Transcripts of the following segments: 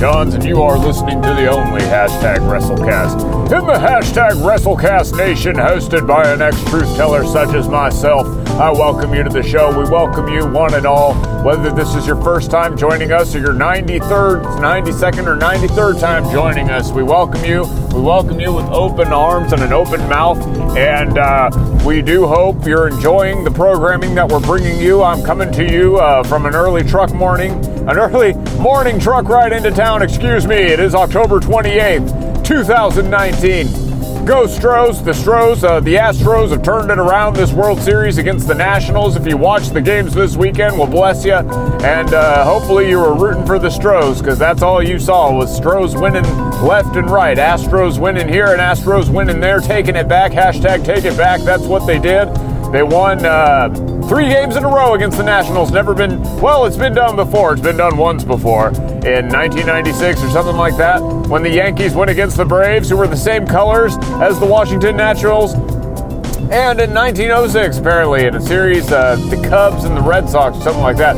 Johns, and you are listening to the only hashtag WrestleCast in the hashtag WrestleCast Nation, hosted by an ex-truth teller such as myself. I welcome you to the show. We welcome you, one and all, whether this is your first time joining us or your 93rd, 92nd, or 93rd time joining us. We welcome you. We welcome you with open arms and an open mouth, and uh, we do hope you're enjoying the programming that we're bringing you. I'm coming to you uh, from an early truck morning, an early morning truck ride into town. Excuse me. It is October 28th, 2019. Go Stros. The Stros, uh, the Astros have turned it around this World Series against the Nationals. If you watched the games this weekend, we'll bless you. And uh, hopefully you were rooting for the Stros because that's all you saw was Stros winning left and right. Astros winning here and Astros winning there, taking it back. Hashtag take it back. That's what they did. They won uh, three games in a row against the Nationals. Never been, well, it's been done before. It's been done once before in 1996 or something like that when the Yankees went against the Braves, who were the same colors as the Washington Nationals. And in 1906, apparently, in a series, uh, the Cubs and the Red Sox, or something like that.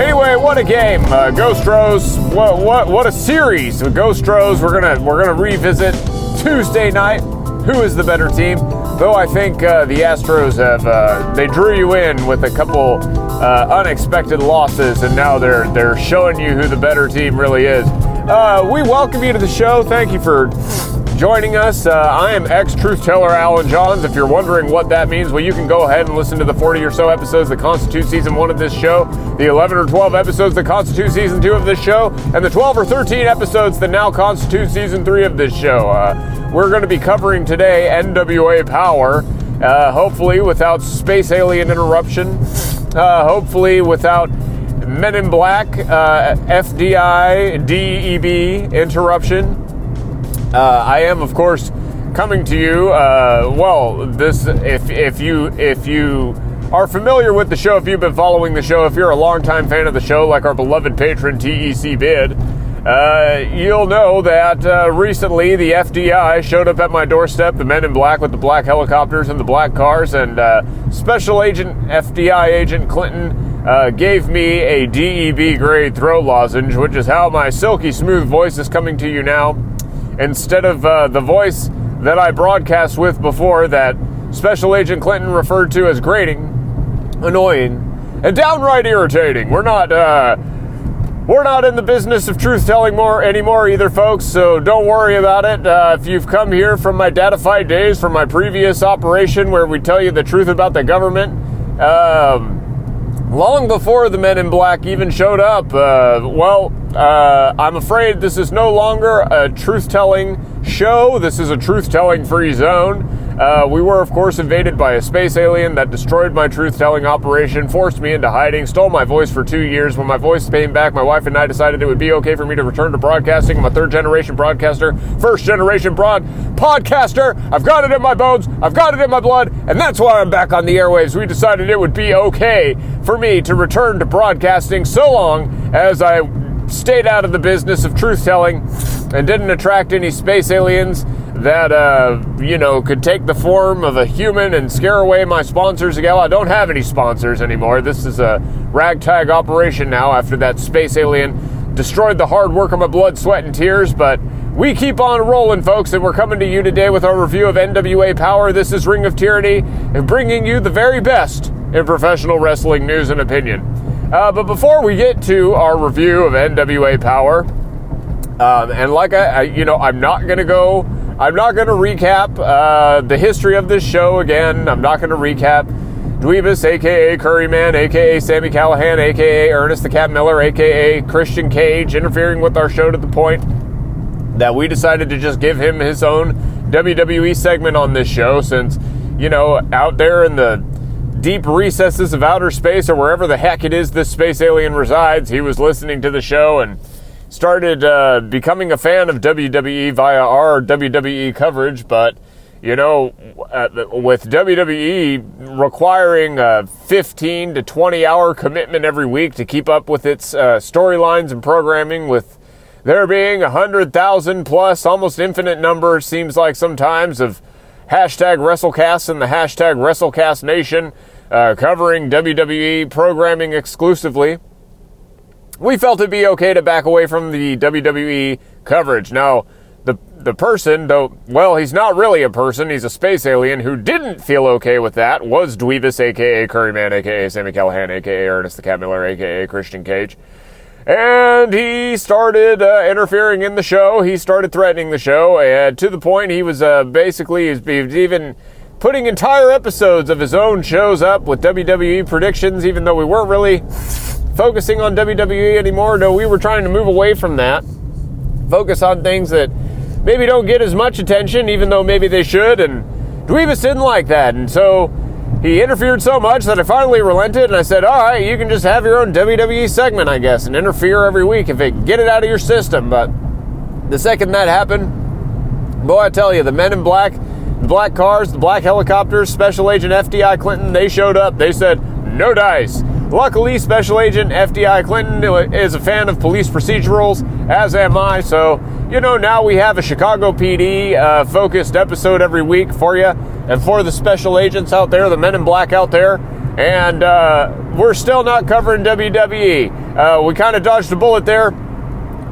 Anyway, what a game! Uh, Go Stros, what what what a series! With Go Stros, we're gonna we're gonna revisit Tuesday night. Who is the better team? Though I think uh, the Astros have uh, they drew you in with a couple uh, unexpected losses, and now they're they're showing you who the better team really is. Uh, we welcome you to the show. Thank you for joining us. Uh, I am ex truth teller Alan Johns. If you're wondering what that means, well, you can go ahead and listen to the 40 or so episodes that constitute season one of this show, the 11 or 12 episodes that constitute season two of this show, and the 12 or 13 episodes that now constitute season three of this show. We're going to be covering today NWA Power, uh, hopefully without space alien interruption, uh, hopefully without Men in Black, uh, FDI, DEB interruption. Uh, I am, of course, coming to you. Uh, well, this if if you if you are familiar with the show, if you've been following the show, if you're a longtime fan of the show, like our beloved patron TEC Bid, uh, you'll know that uh, recently the FDI showed up at my doorstep. The men in black with the black helicopters and the black cars, and uh, Special Agent FDI Agent Clinton. Uh, gave me a DEB grade throat lozenge, which is how my silky smooth voice is coming to you now instead of uh, the voice that I broadcast with before that Special Agent Clinton referred to as grating, annoying, and downright irritating. We're not uh, we're not in the business of truth telling more anymore either, folks. So don't worry about it. Uh, if you've come here from my datafied days, from my previous operation where we tell you the truth about the government. Um, long before the men in black even showed up. Uh, well, uh, I'm afraid this is no longer a truth telling show. This is a truth telling free zone. Uh, we were, of course, invaded by a space alien that destroyed my truth telling operation, forced me into hiding, stole my voice for two years. When my voice came back, my wife and I decided it would be okay for me to return to broadcasting. I'm a third generation broadcaster, first generation broad podcaster. I've got it in my bones, I've got it in my blood, and that's why I'm back on the airwaves. We decided it would be okay for me to return to broadcasting so long as I stayed out of the business of truth telling and didn't attract any space aliens that uh, you know could take the form of a human and scare away my sponsors again. I don't have any sponsors anymore. This is a ragtag operation now after that space alien destroyed the hard work of my blood, sweat, and tears. But we keep on rolling, folks, and we're coming to you today with our review of NWA Power. This is Ring of Tyranny, and bringing you the very best in professional wrestling news and opinion. Uh, but before we get to our review of NWA Power, um, and like I, I, you know, I'm not going to go, I'm not going to recap uh, the history of this show again. I'm not going to recap Dweebus, aka Curryman, aka Sami Callihan, aka Ernest the Cat Miller, aka Christian Cage, interfering with our show to the point that we decided to just give him his own WWE segment on this show since, you know, out there in the deep recesses of outer space or wherever the heck it is this space alien resides, he was listening to the show and started uh, becoming a fan of WWE via our WWE coverage. But, you know, with WWE requiring a 15 to 20 hour commitment every week to keep up with its uh, storylines and programming, with there being a 100,000 plus, almost infinite number, seems like sometimes, of hashtag WrestleCast and the hashtag WrestleCast Nation uh, covering WWE programming exclusively. We felt it'd be okay to back away from the WWE coverage. Now, the the person, though, well, he's not really a person. He's a space alien who didn't feel okay with that. Was Dweebus, aka Curryman, aka Sami Callihan, aka Ernest the Cat Miller, aka Christian Cage. And he started uh, interfering in the show. He started threatening the show, and to the point he was uh, basically was even putting entire episodes of his own shows up with WWE predictions, even though we weren't really focusing on WWE anymore. No, we were trying to move away from that, focus on things that maybe don't get as much attention, even though maybe they should. And Dweebus didn't like that, and so he interfered so much that I finally relented and I said, all right, you can just have your own WWE segment, I guess, and interfere every week if it get it out of your system. But the second that happened, boy, I tell you, the men in black, the black cars, the black helicopters, Special Agent FDI Clinton, they showed up. They said, no dice. Luckily, Special Agent FDI Clinton is a fan of police procedurals, as am I. So, you know, now we have a Chicago PD uh, focused episode every week for you and for the special agents out there, the men in black out there. And uh, we're still not covering WWE. Uh, we kind of dodged a bullet there.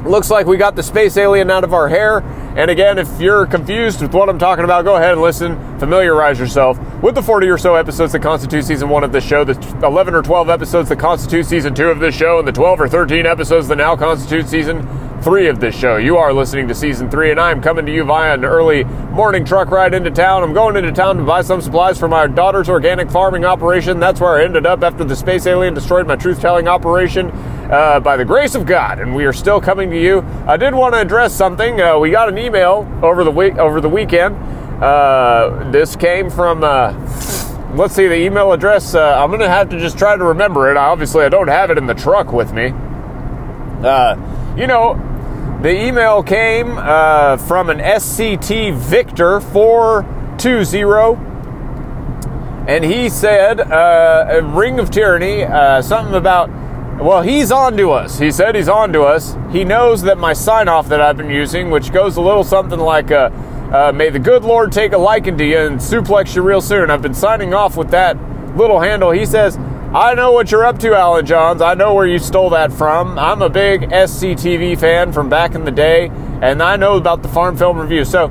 Looks like we got the space alien out of our hair. And again, if you're confused with what I'm talking about, go ahead and listen. Familiarize yourself with the 40 or so episodes that constitute season one of this show, the 11 or 12 episodes that constitute season two of this show, and the 12 or 13 episodes that now constitute season three of this show. You are listening to season three, and I'm coming to you via an early morning truck ride into town. I'm going into town to buy some supplies for my daughter's organic farming operation. That's where I ended up after the space alien destroyed my truth telling operation. Uh, by the grace of God, and we are still coming to you. I did want to address something. Uh, we got an email over the week over the weekend. Uh, this came from. Uh, let's see the email address. Uh, I'm gonna have to just try to remember it. Obviously, I don't have it in the truck with me. Uh, you know, the email came from an SCT Victor 420, and he said, uh, a Ring of Tyranny, uh, something about, well, he's on to us. He said he's on to us. He knows that my sign off that I've been using, which goes a little something like, uh, uh, may the good Lord take a liking to you and suplex you real soon. I've been signing off with that little handle. He says, I know what you're up to, Alan Johns. I know where you stole that from. I'm a big SCTV fan from back in the day, and I know about the Farm Film Review. So,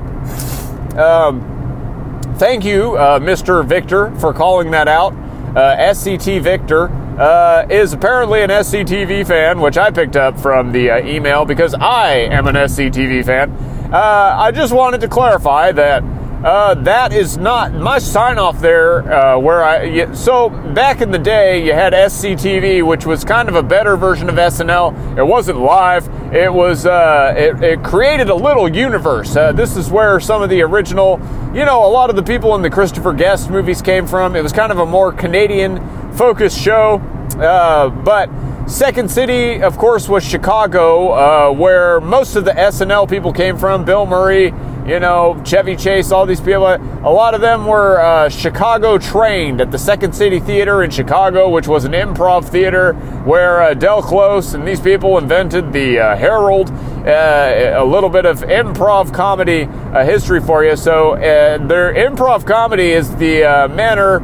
um, thank you, uh, Mr. Victor, for calling that out. Uh, SCT Victor uh, is apparently an SCTV fan, which I picked up from the uh, email because I am an SCTV fan. Uh, I just wanted to clarify that uh, that is not my sign off there. Uh, where I so back in the day, you had SCTV, which was kind of a better version of SNL. It wasn't live. It was uh, it, it, created a little universe. This is where some of the original, you know, a lot of the people in the Christopher Guest movies came from. It was kind of a more Canadian focused show, uh, but. Second City, of course, was Chicago, uh, where most of the SNL people came from. Bill Murray, you know, Chevy Chase, all these people. A lot of them were uh, Chicago trained at the Second City Theater in Chicago, which was an improv theater where uh, Del Close and these people invented the uh, Harold. Uh, a little bit of improv comedy uh, history for you. So, uh, their improv comedy is the manner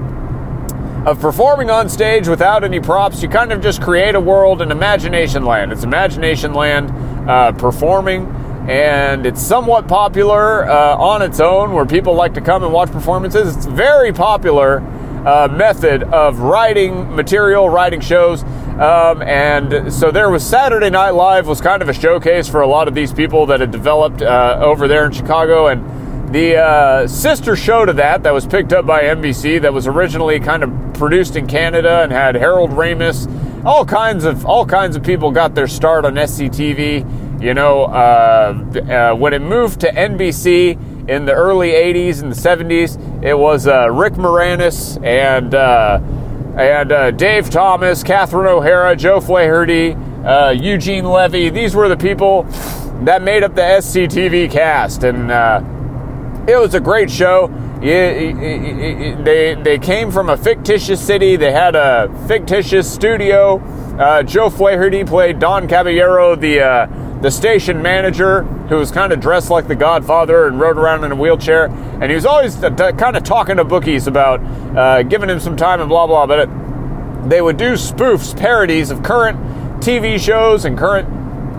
of performing on stage without any props. You kind of just create a world in imagination land. It's imagination land performing and it's somewhat popular uh, on its own where people like to come and watch performances. It's very popular uh, method of writing material, writing shows. Um, and so there was Saturday Night Live was kind of a showcase for a lot of these people that had developed uh, over there in Chicago. And the uh, sister show to that, that was picked up by NBC, that was originally kind of produced in Canada and had Harold Ramis, all kinds of all kinds of people got their start on SCTV. You know, uh, uh, when it moved to NBC in the early 80s and the 70s, it was uh, Rick Moranis and uh, and uh, Dave Thomas, Catherine O'Hara, Joe Flaherty, uh, Eugene Levy. These were the people that made up the SCTV cast, and it was a great show. They they came from a fictitious city. They had a fictitious studio. Joe Flaherty played Don Caballero, the the station manager who was kind of dressed like the Godfather and rode around in a wheelchair. And he was always uh, t- kind of talking to bookies about uh, giving him some time and blah, blah. But it, they would do spoofs, parodies of current TV shows and current,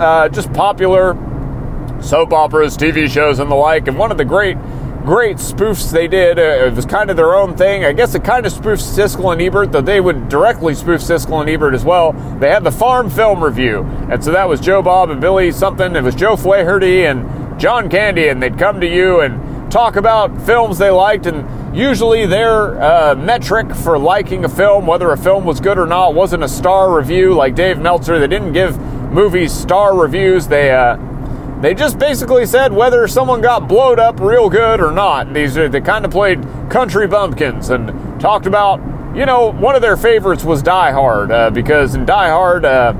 uh, just popular soap operas, TV shows, and the like. And one of the great, great spoofs they did, uh, it was kind of their own thing. I guess it kind of spoofed Siskel and Ebert, though they would directly spoof Siskel and Ebert as well. They had the Farm Film Review, and so that was Joe Bob and Billy something. It was Joe Flaherty and John Candy, and they'd come to you and talk about films they liked and usually their uh, metric for liking a film, whether a film was good or not, wasn't a star review like Dave Meltzer. They didn't give movies star reviews. They uh, they just basically said whether someone got blowed up real good or not. These are, they kind of played country bumpkins and talked about, you know, one of their favorites was Die Hard uh, because in Die Hard, uh,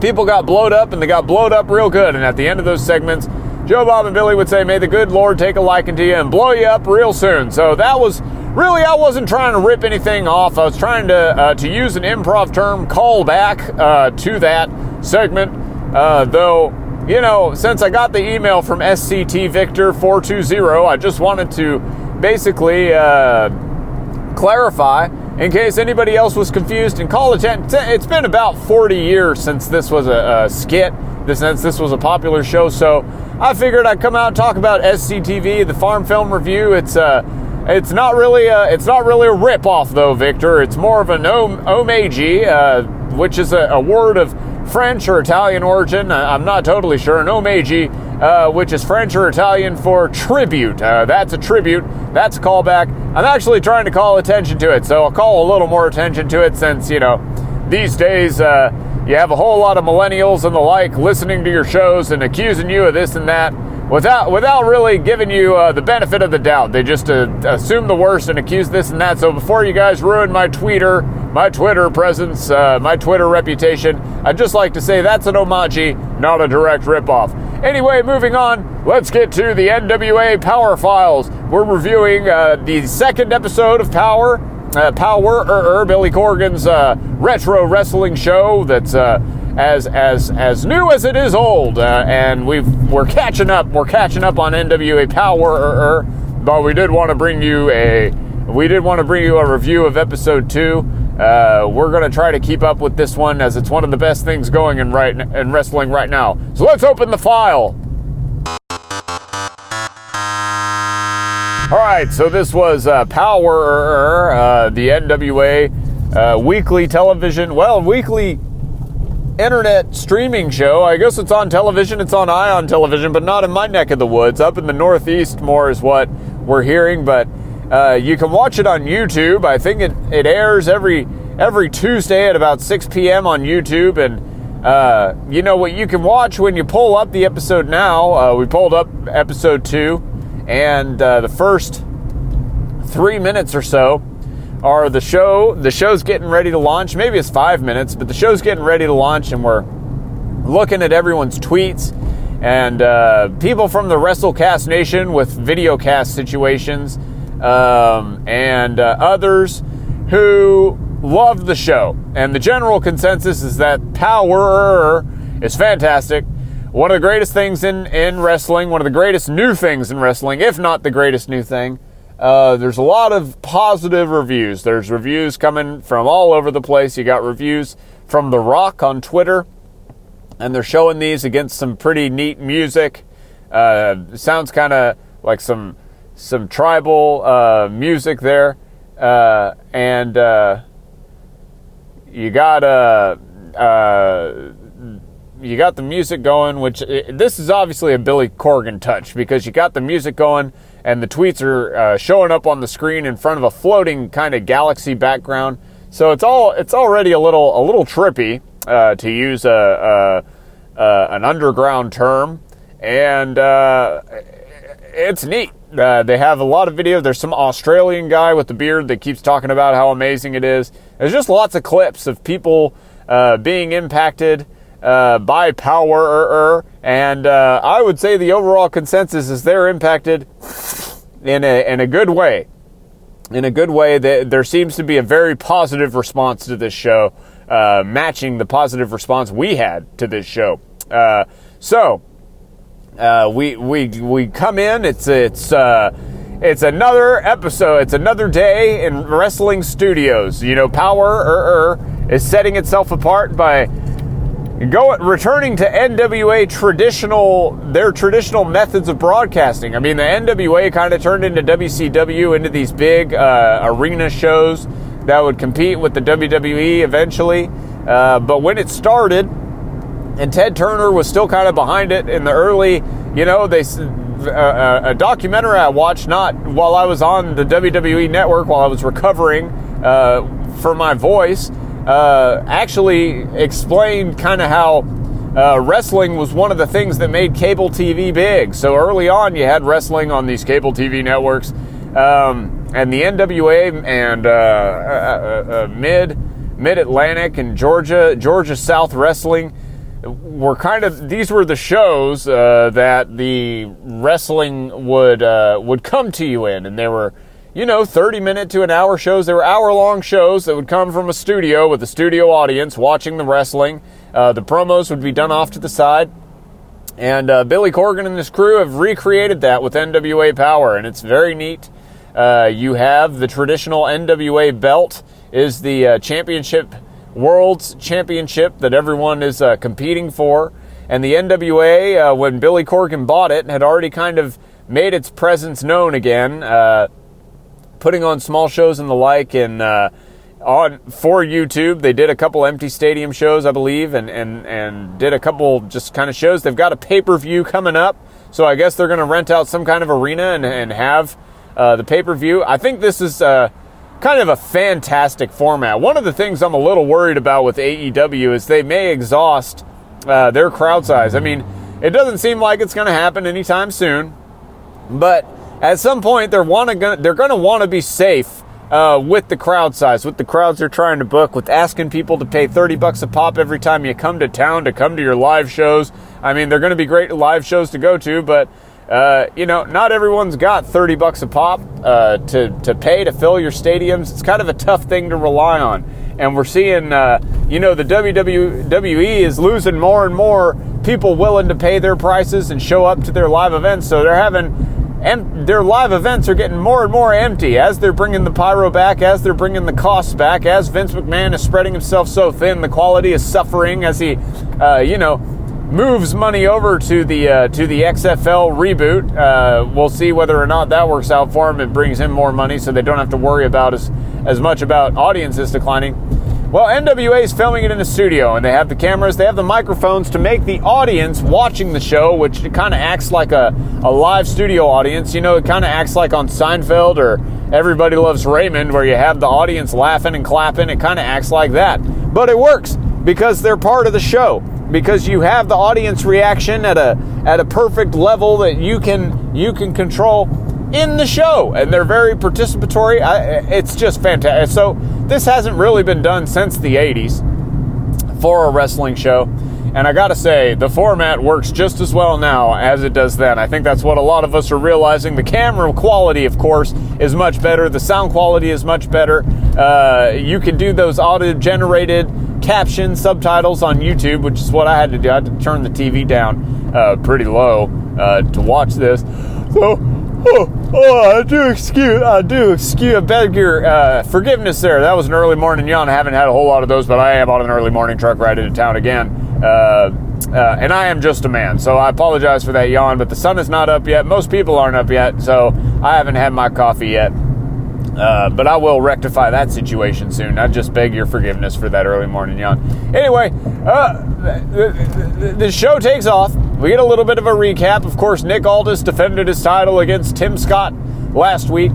people got blowed up and they got blowed up real good. And at the end of those segments, Joe Bob and Billy would say, "May the good Lord take a liking to you and blow you up real soon." So that was really I wasn't trying to rip anything off. I was trying to uh, to use an improv term, call back uh, to that segment, uh, though you know, since I got the email from SCT Victor 420, I just wanted to basically uh, clarify in case anybody else was confused. In college, it's been about 40 years since this was a, a skit, since this was a popular show. So I figured I'd come out and talk about SCTV, the Farm Film Review. It's uh, it's not really a, it's not really a rip off though, Victor. It's more of an homage, uh, which is a, a word of French or Italian origin. I'm not totally sure. An omagi, uh, which is French or Italian for tribute. Uh, that's a tribute. That's a callback. I'm actually trying to call attention to it, so I'll call a little more attention to it since, you know, these days uh, you have a whole lot of millennials and the like listening to your shows and accusing you of this and that without without really giving you uh, the benefit of the doubt. They just uh, assume the worst and accuse this and that. So before you guys ruin my Twitter, my Twitter presence, uh, my Twitter reputation, I'd just like to say that's an homage, not a direct ripoff. Anyway, moving on, let's get to the NWA Power Files. We're reviewing uh, the second episode of Power. Uh, Power, er, Billy Corgan's uh, retro wrestling show that's as as as new as it is old, and we we're catching up. We're catching up on NWA Power, but we did want to bring you a we did want to bring you a review of episode two. Uh, we're gonna try to keep up with this one as it's one of the best things going in right in wrestling right now. So let's open the file. All right, so this was uh, Power, uh, the NWA uh, weekly television, well, weekly internet streaming show. I guess it's on television. It's on Ion Television, but not in my neck of the woods. Up in the Northeast, more is what we're hearing. But uh, you can watch it on YouTube. I think it, it airs every every Tuesday at about 6 p.m. on YouTube. And uh, you know what you can watch when you pull up the episode now. Uh, we pulled up episode two, and uh, the first three minutes or so are the show. The show's getting ready to launch. Maybe it's five minutes, but the show's getting ready to launch, and we're looking at everyone's tweets and uh, people from the WrestleCast Nation with videocast situations um, and uh, others who love the show. And the general consensus is that Power is fantastic. One of the greatest things in, in wrestling, one of the greatest new things in wrestling, if not the greatest new thing. Uh, there's a lot of positive reviews. There's reviews coming from all over the place. You got reviews from The Rock on Twitter, and they're showing these against some pretty neat music. Uh, sounds kind of like some some tribal uh, music there, uh, and uh, you got uh, you got the music going. Which this is obviously a Billy Corgan touch because you got the music going and the tweets are uh, showing up on the screen in front of a floating kind of galaxy background. So it's all it's already a little a little trippy uh, to use a, a, a, an underground term, and uh, it's neat. Uh, they have a lot of videos. There's some Australian guy with the beard that keeps talking about how amazing it is. There's just lots of clips of people uh, being impacted uh, by power, and uh, I would say the overall consensus is they're impacted in a in a good way. In a good way, that there seems to be a very positive response to this show, uh, matching the positive response we had to this show. Uh, so uh, we we we come in. It's it's uh, it's another episode. It's another day in wrestling studios. You know, Power er, er, is setting itself apart by go returning to NWA traditional their traditional methods of broadcasting. I mean, the NWA kind of turned into WCW into these big uh, arena shows that would compete with the WWE eventually. Uh, but when it started, and Ted Turner was still kind of behind it in the early, you know, they uh, a documentary I watched not while I was on the WWE network while I was recovering uh, for my voice uh, actually explained kind of how uh, wrestling was one of the things that made cable TV big. So early on, you had wrestling on these cable TV networks, um, and the NWA and uh, uh, uh, Mid Mid Atlantic and Georgia Georgia South Wrestling were kind of these were the shows uh, that the wrestling would would come to you in, and they were you know, 30 minute to an hour shows. They were hour long shows that would come from a studio with a studio audience watching the wrestling. Uh, the promos would be done off to the side. And uh, Billy Corgan and his crew have recreated that with NWA Power, and it's very neat. Uh, you have the traditional NWA belt, is the uh, championship, world's championship that everyone is uh, competing for. And the NWA, uh, when Billy Corgan bought it, had already kind of made its presence known again putting on small shows and the like. And uh, on for YouTube, they did a couple empty stadium shows, I believe, and and and did a couple just kind of shows. They've got a pay per view coming up, so I guess they're going to rent out some kind of arena and and have uh, the pay per view. I think this is. Kind of a fantastic format. One of the things I'm a little worried about with AEW is they may exhaust uh, their crowd size. I mean, it doesn't seem like it's going to happen anytime soon, but at some point they're want to they're going to want to be safe uh, with the crowd size, with the crowds they're trying to book, with asking people to pay 30 bucks a pop every time you come to town to come to your live shows. I mean, they're going to be great live shows to go to, but uh, you know, not everyone's got 30 bucks a pop uh, to, to pay to fill your stadiums. It's kind of a tough thing to rely on. And we're seeing, uh, you know, the WWE is losing more and more people willing to pay their prices and show up to their live events. So they're having and their live events are getting more and more empty as they're bringing the pyro back, as they're bringing the costs back, as Vince McMahon is spreading himself so thin, the quality is suffering as he, uh, you know, moves money over to the uh, to the XFL reboot. Uh, we'll see whether or not that works out for him. It brings him more money, so they don't have to worry about as as much about audiences declining. Well, NWA is filming it in a studio, and they have the cameras, they have the microphones to make the audience watching the show, which kind of acts like a, a live studio audience. You know, it kind of acts like on Seinfeld or Everybody Loves Raymond, where you have the audience laughing and clapping. It kind of acts like that. But it works because they're part of the show. Because you have the audience reaction at a at a perfect level that you can you can control in the show, and they're very participatory. I, it's just fantastic. So this hasn't really been done since the '80s for a wrestling show. And I gotta say, the format works just as well now as it does then. I think that's what a lot of us are realizing. The camera quality, of course, is much better. The sound quality is much better. Uh, you can do those auto generated caption subtitles on YouTube, which is what I had to do. I had to turn the TV down uh, pretty low uh, to watch this. So oh, oh, I do excuse, I do excuse, I beg your uh, forgiveness there. That was an early morning yawn. I haven't had a whole lot of those, but I am on an early morning truck ride into town again. Uh, uh, and I am just a man, so I apologize for that yawn, but the sun is not up yet. Most people aren't up yet, so I haven't had my coffee yet. Uh, but I will rectify that situation soon. I just beg your forgiveness for that early morning yawn. Anyway, uh, the, the, the show takes off. We get a little bit of a recap. Of course, Nick Aldis defended his title against Tim Scott last week.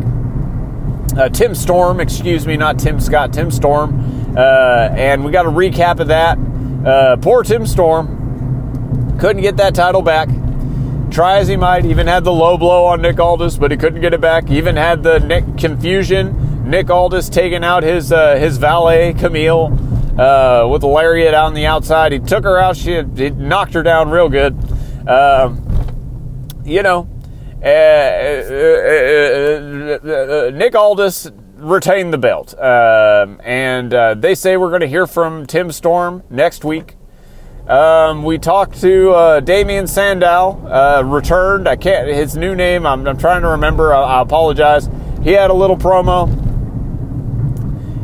Uh, Tim Storm, excuse me, not Tim Scott, Tim Storm. Uh, and we got a recap of that. Uh, poor Tim Storm couldn't get that title back. Try as he might, even had the low blow on Nick Aldis, but he couldn't get it back. Even had the Nick confusion. Nick Aldis taking out his uh, his valet Camille uh, with a lariat on the outside. He took her out. She had, he knocked her down real good. Um, you know, uh, uh, Nick Aldis retained the belt. Um, and they say we're going to hear from Tim Storm next week. Um, we talked to uh, Damien Sandow, uh, returned. I can't his new name. I'm, I'm trying to remember. I, I, apologize. He had a little promo.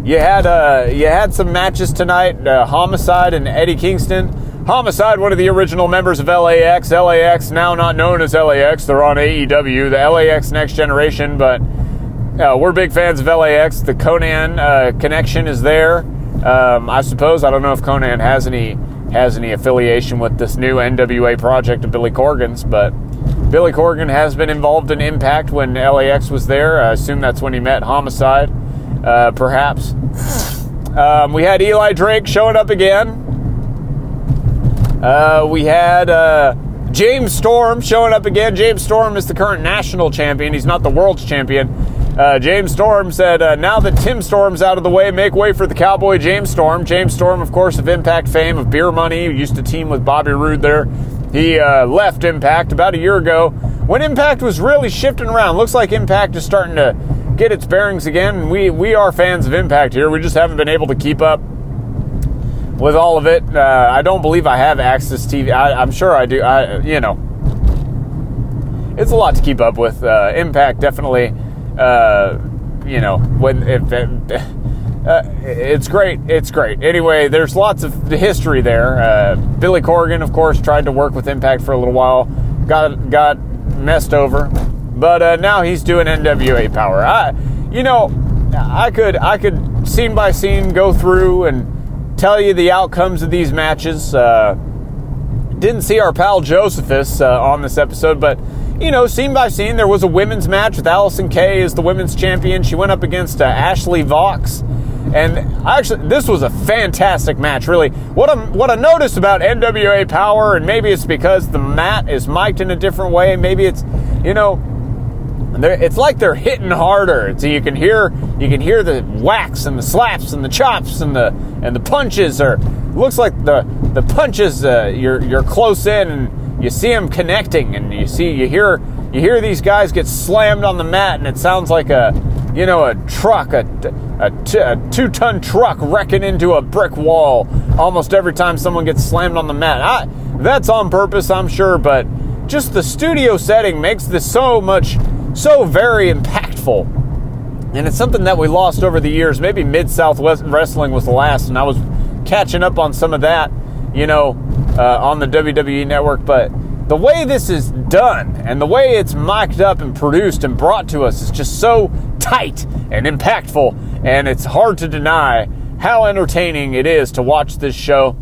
You had uh, you had some matches tonight. Uh, Homicide and Eddie Kingston. Homicide, one of the original members of LAX. LAX, now not known as LAX, they're on AEW, the LAX Next Generation, but uh, we're big fans of LAX. The Konnan uh, connection is there. Um, I suppose I don't know if Konnan has any has any affiliation with this new NWA project of Billy Corgan's, but Billy Corgan has been involved in Impact when LAX was there. I assume that's when he met Homicide, uh, perhaps. Um, we had Eli Drake showing up again. Uh, we had uh, James Storm showing up again. James Storm is the current national champion. He's not the world's champion. Uh, James Storm said, uh, now that Tim Storm's out of the way, make way for the cowboy James Storm. James Storm, of course, of Impact fame, of Beer Money, used to team with Bobby Roode there. He uh, left Impact about a year ago when Impact was really shifting around. Looks like Impact is starting to get its bearings again. We, we are fans of Impact here. We just haven't been able to keep up with all of it. Uh, I don't believe I have AXS TV. I, am sure I do. I, you know, it's a lot to keep up with. Uh, Impact definitely, uh, you know, when if, uh, it's great. It's great. Anyway, there's lots of history there. Uh, Billy Corgan, of course, tried to work with Impact for a little while, got got messed over, but uh, now he's doing NWA Power. I, you know, I could I could scene by scene go through and tell you the outcomes of these matches. Uh, didn't see our pal Josephus uh, on this episode, but you know, scene by scene, there was a women's match with Allysin Kay as the women's champion. She went up against uh, Ashley Vox, and actually, this was a fantastic match. Really, what I what I noticed about NWA Power, and maybe it's because the mat is mic'd in a different way. Maybe it's you know it's like they're hitting harder. So you can hear you can hear the whacks and the slaps and the chops and the and the punches. Or looks like the the punches. Uh, you're you're close in and you see them connecting, and you see you hear you hear these guys get slammed on the mat, and it sounds like a you know a truck a, a, t- a two ton truck wrecking into a brick wall almost every time someone gets slammed on the mat. I, that's on purpose, I'm sure, but just the studio setting makes this so much so very impactful. And it's something that we lost over the years. Maybe Mid South Wrestling was the last, and I was catching up on some of that, you know, uh, on the WWE network. But the way this is done and the way it's mic'd up and produced and brought to us is just so tight and impactful. And it's hard to deny how entertaining it is to watch this show.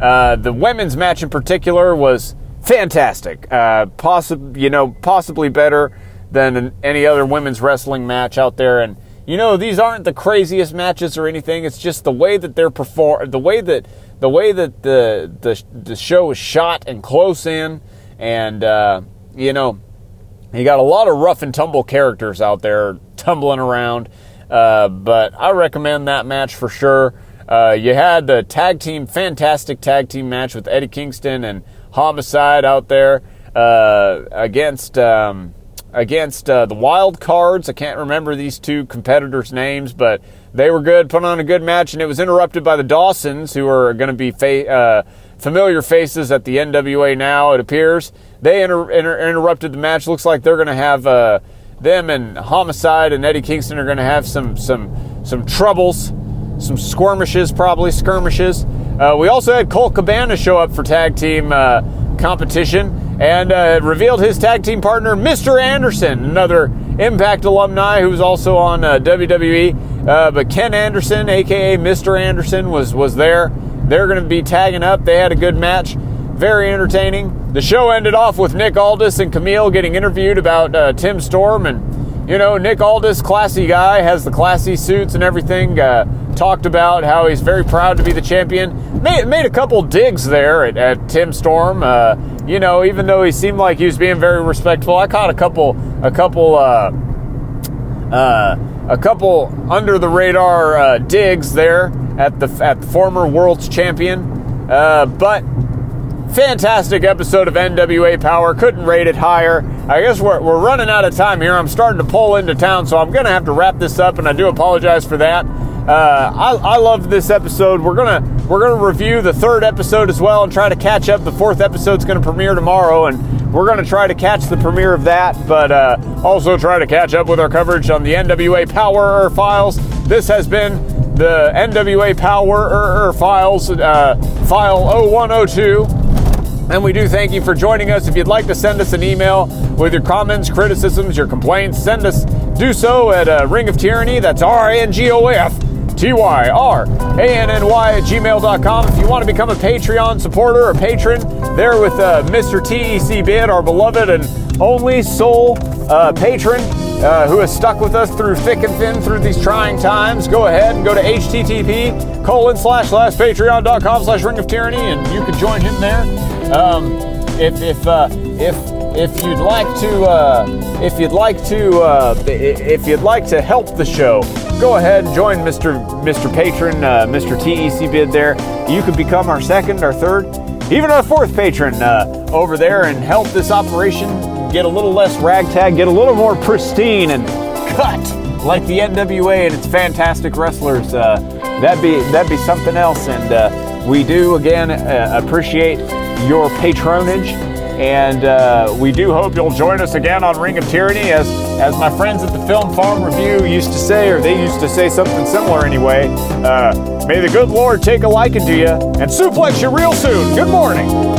Uh, the women's match in particular was fantastic. Uh, possibly, you know, possibly better than any other women's wrestling match out there. And you know, these aren't the craziest matches or anything. It's just the way that they're perform, the way that the way that the the the show is shot and close in, and uh, you know, you got a lot of rough and tumble characters out there tumbling around. Uh, but I recommend that match for sure. Uh, you had the tag team, fantastic tag team match with Eddie Kingston and Homicide out there uh, against. Um, against uh, the Wild Cards. I can't remember these two competitors' names, but they were good, put on a good match, and it was interrupted by the Dawsons, who are going to be fa- uh, familiar faces at the NWA now, it appears. They inter- inter- interrupted the match. Looks like they're going to have uh, them and Homicide and Eddie Kingston are going to have some some some troubles, some skirmishes, probably skirmishes. Uh, we also had Colt Cabana show up for tag team uh, competition and uh, revealed his tag team partner, Mr. Anderson, another Impact alumni who's also on uh, WWE. Uh, but Ken Anderson, aka Mr. Anderson, was was there. They're going to be tagging up. They had a good match, very entertaining. The show ended off with Nick Aldis and Camille getting interviewed about uh, Tim Storm and you know, Nick Aldis, classy guy, has the classy suits and everything. Uh, talked about how he's very proud to be the champion. Made, made a couple digs there at, at Tim Storm. Uh, you know, even though he seemed like he was being very respectful, I caught a couple, a couple, uh, uh a couple under the radar uh, digs there at the at the former world's champion. Uh, but fantastic episode of NWA Power. Couldn't rate it higher. I guess we're, we're running out of time here. I'm starting to pull into town, so I'm going to have to wrap this up, and I do apologize for that. Uh, I, I love this episode. We're gonna we're gonna review the third episode as well and try to catch up. The fourth episode's gonna premiere tomorrow, and we're gonna try to catch the premiere of that, but uh, also try to catch up with our coverage on the NWA Power Files. This has been the NWA Power Files, uh, file 0102. And we do thank you for joining us. If you'd like to send us an email with your comments, criticisms, your complaints, send us, do so at uh, Ring of Tyranny. That's R A N G O F T Y R A N N Y at gmail.com. If you want to become a Patreon supporter or patron, there with uh, Mr. TEC Bid, our beloved and only sole uh, patron uh, who has stuck with us through thick and thin through these trying times, go ahead and go to http colon slash slash patreon.com slash ring of tyranny and you can join him there. Um, if if uh, if if you'd like to uh, if you'd like to uh, if you'd like to help the show, go ahead and join Mr. Mr. Patron, uh, Mr. TEC Bid there. You could become our second, our third, even our fourth patron uh, over there and help this operation get a little less ragtag, get a little more pristine and cut like the NWA and its fantastic wrestlers. Uh, that'd be that'd be something else. And uh, we do again appreciate your patronage. And uh, we do hope you'll join us again on Ring of Tyranny, as as my friends at the Film Farm Review used to say, or they used to say something similar anyway. Uh, may the good Lord take a liking to you and suplex you real soon. Good morning.